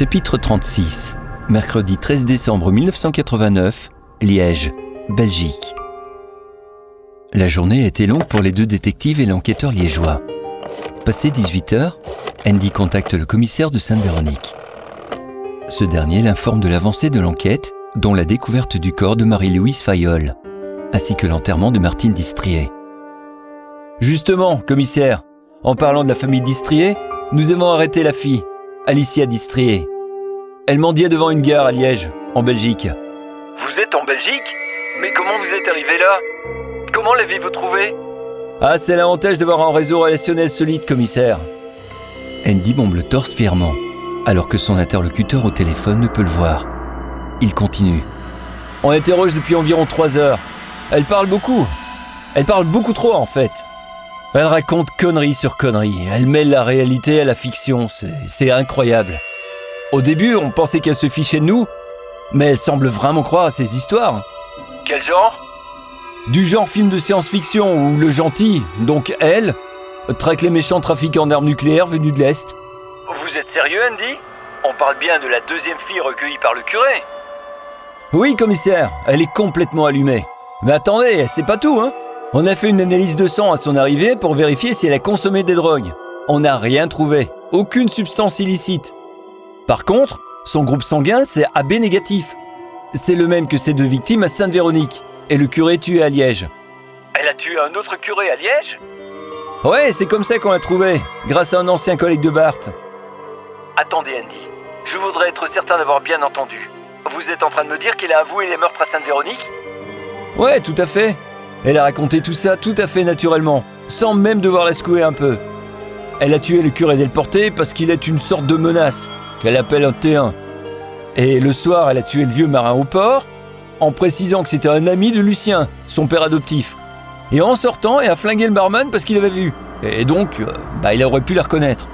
Chapitre 36 Mercredi 13 décembre 1989, Liège, Belgique. La journée était longue pour les deux détectives et l'enquêteur liégeois. Passé 18 heures, Andy contacte le commissaire de Sainte-Véronique. Ce dernier l'informe de l'avancée de l'enquête, dont la découverte du corps de Marie-Louise Fayol, ainsi que l'enterrement de Martine Distrier. Justement, commissaire, en parlant de la famille Distrier, nous avons arrêté la fille, Alicia Distrier. Elle mendiait devant une gare à Liège, en Belgique. Vous êtes en Belgique Mais comment vous êtes arrivé là? Comment l'avez-vous trouvée Ah, c'est l'avantage d'avoir un réseau relationnel solide, commissaire. Andy bombe le torse fièrement, alors que son interlocuteur au téléphone ne peut le voir. Il continue. On interroge depuis environ trois heures. Elle parle beaucoup. Elle parle beaucoup trop, en fait. Elle raconte conneries sur conneries. Elle mêle la réalité à la fiction. C'est incroyable. Au début, on pensait qu'elle se fichait de nous, mais elle semble vraiment croire à ces histoires. Quel genre? Du genre film de science-fiction où le gentil, donc elle, traque les méchants trafiquants d'armes nucléaires venus de l'Est. Vous êtes sérieux, Andy? On parle bien de la deuxième fille recueillie par le curé. Oui, commissaire, elle est complètement allumée. Mais attendez, c'est pas tout, hein On a fait une analyse de sang à son arrivée pour vérifier si elle a consommé des drogues. On n'a rien trouvé, aucune substance illicite. Par contre, son groupe sanguin, c'est AB négatif. C'est le même que ses deux victimes à Sainte-Véronique et le curé tué à Liège. Elle a tué un autre curé à Liège? Ouais, c'est comme ça qu'on l'a trouvé, grâce à un ancien collègue de Barthes. Attendez, Andy. Je voudrais être certain d'avoir bien entendu. Vous êtes en train de me dire qu'il a avoué les meurtres à Sainte-Véronique? Ouais, tout à fait. Elle a raconté tout ça tout à fait naturellement, sans même devoir la secouer un peu. Elle a tué le curé Delporté parce qu'il est une sorte de menace, qu'elle appelle un T1. Et le soir, elle a tué le vieux marin au port, en précisant que c'était un ami de Lucien, son père adoptif. Et en sortant, elle a flingué le barman parce qu'il avait vu. Et donc, euh, bah, il aurait pu la reconnaître.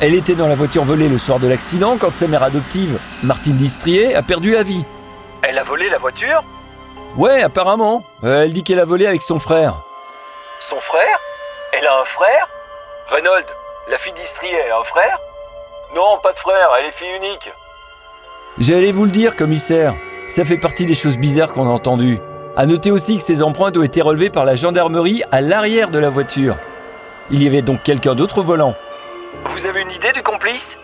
Elle était dans la voiture volée le soir de l'accident quand sa mère adoptive, Martine Distrier, a perdu la vie. Elle a volé la voiture? Ouais, apparemment. Euh, elle dit qu'elle a volé avec son frère. Son frère? Elle a un frère? Reynold, la fille d'Istrier, a un frère? Non, pas de frère, elle est fille unique. J'allais vous le dire, commissaire. Ça fait partie des choses bizarres qu'on a entendues. À noter aussi que ces empreintes ont été relevées par la gendarmerie à l'arrière de la voiture. Il y avait donc quelqu'un d'autre au volant. Vous avez une idée du complice?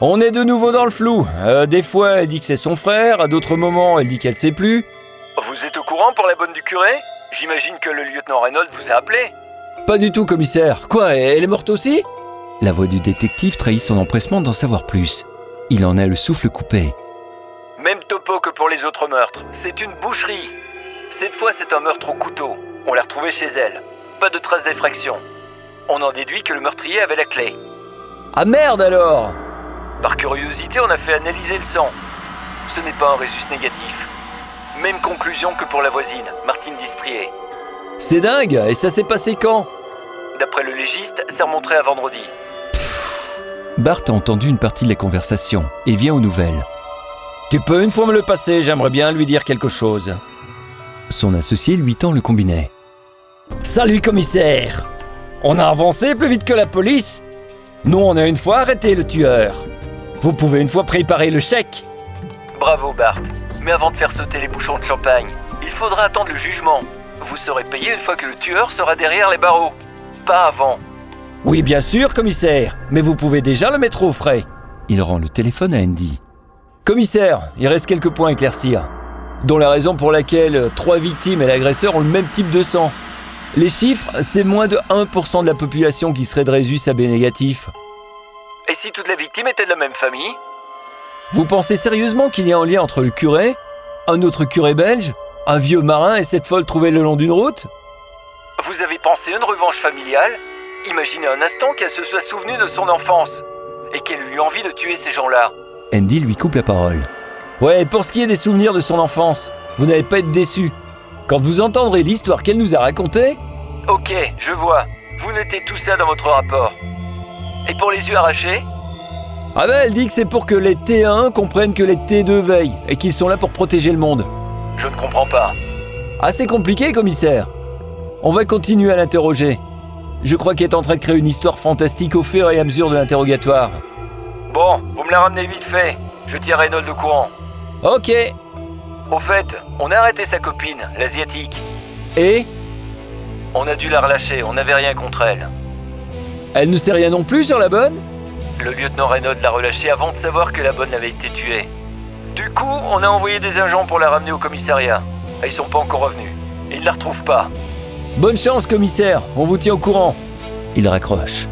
On est de nouveau dans le flou. Euh, des fois, elle dit que c'est son frère, à d'autres moments, elle dit qu'elle sait plus. Vous êtes au courant pour la bonne du curé? J'imagine que le lieutenant Reynolds vous a appelé. Pas du tout, commissaire. Quoi, elle est morte aussi? La voix du détective trahit son empressement d'en savoir plus. Il en a le souffle coupé. Même topo que pour les autres meurtres. C'est une boucherie. Cette fois, c'est un meurtre au couteau. On l'a retrouvé chez elle. Pas de traces d'effraction. On en déduit que le meurtrier avait la clé. Ah merde alors Par curiosité, on a fait analyser le sang. Ce n'est pas un résus négatif. Même conclusion que pour la voisine, Martine Distrier. C'est dingue Et ça s'est passé quand? D'après le légiste, ça remonterait à vendredi. Bart a entendu une partie de la conversation et vient aux nouvelles. Tu peux une fois me le passer, j'aimerais bien lui dire quelque chose. Son associé lui tend le combiné. Salut commissaire On a avancé plus vite que la police Nous on a une fois arrêté le tueur. Vous pouvez une fois préparer le chèque Bravo Bart. Mais avant de faire sauter les bouchons de champagne, il faudra attendre le jugement. Vous serez payé une fois que le tueur sera derrière les barreaux. Pas avant. Oui bien sûr commissaire, mais vous pouvez déjà le mettre au frais. Il rend le téléphone à Andy. Commissaire, il reste quelques points à éclaircir. Dont la raison pour laquelle trois victimes et l'agresseur ont le même type de sang. Les chiffres, c'est moins de 1% de la population qui serait de résus AB négatif. Et si toutes les victimes étaient de la même famille? Vous pensez sérieusement qu'il y a un lien entre le curé, un autre curé belge, un vieux marin et cette folle trouvée le long d'une route? Vous avez pensé à une revanche familiale? Imaginez un instant qu'elle se soit souvenue de son enfance et qu'elle eut envie de tuer ces gens-là. Andy lui coupe la parole. Ouais, pour ce qui est des souvenirs de son enfance, vous n'allez pas être déçu. Quand vous entendrez l'histoire qu'elle nous a racontée, Ok, je vois. Vous notez tout ça dans votre rapport. Et pour les yeux arrachés? Ah ben elle dit que c'est pour que les T1 comprennent que les T2 veillent et qu'ils sont là pour protéger le monde. Je ne comprends pas. Assez compliqué, commissaire. On va continuer à l'interroger. Je crois qu'elle est en train de créer une histoire fantastique au fur et à mesure de l'interrogatoire. Bon, vous me la ramenez vite fait. Je tiens Reynolds au courant. Ok. Au fait, on a arrêté sa copine, l'asiatique. Et? On a dû la relâcher, on n'avait rien contre elle. Elle ne sait rien non plus sur la bonne? Le lieutenant Reynolds l'a relâchée avant de savoir que la bonne avait été tuée. Du coup, on a envoyé des agents pour la ramener au commissariat. Ils sont pas encore revenus. Ils la retrouvent pas. Bonne chance, commissaire. On vous tient au courant. Il raccroche.